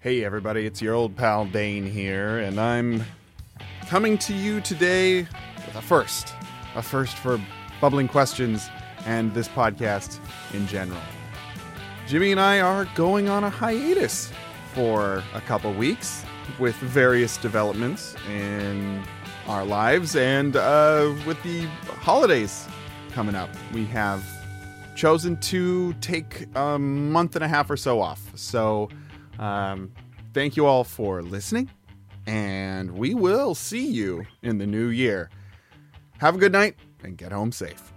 Hey, everybody, it's your old pal Dane here, and I'm coming to you today with a first. A first for bubbling questions and this podcast in general. Jimmy and I are going on a hiatus for a couple weeks with various developments in our lives and uh, with the holidays coming up. We have chosen to take a month and a half or so off. So, um, thank you all for listening, and we will see you in the new year. Have a good night and get home safe.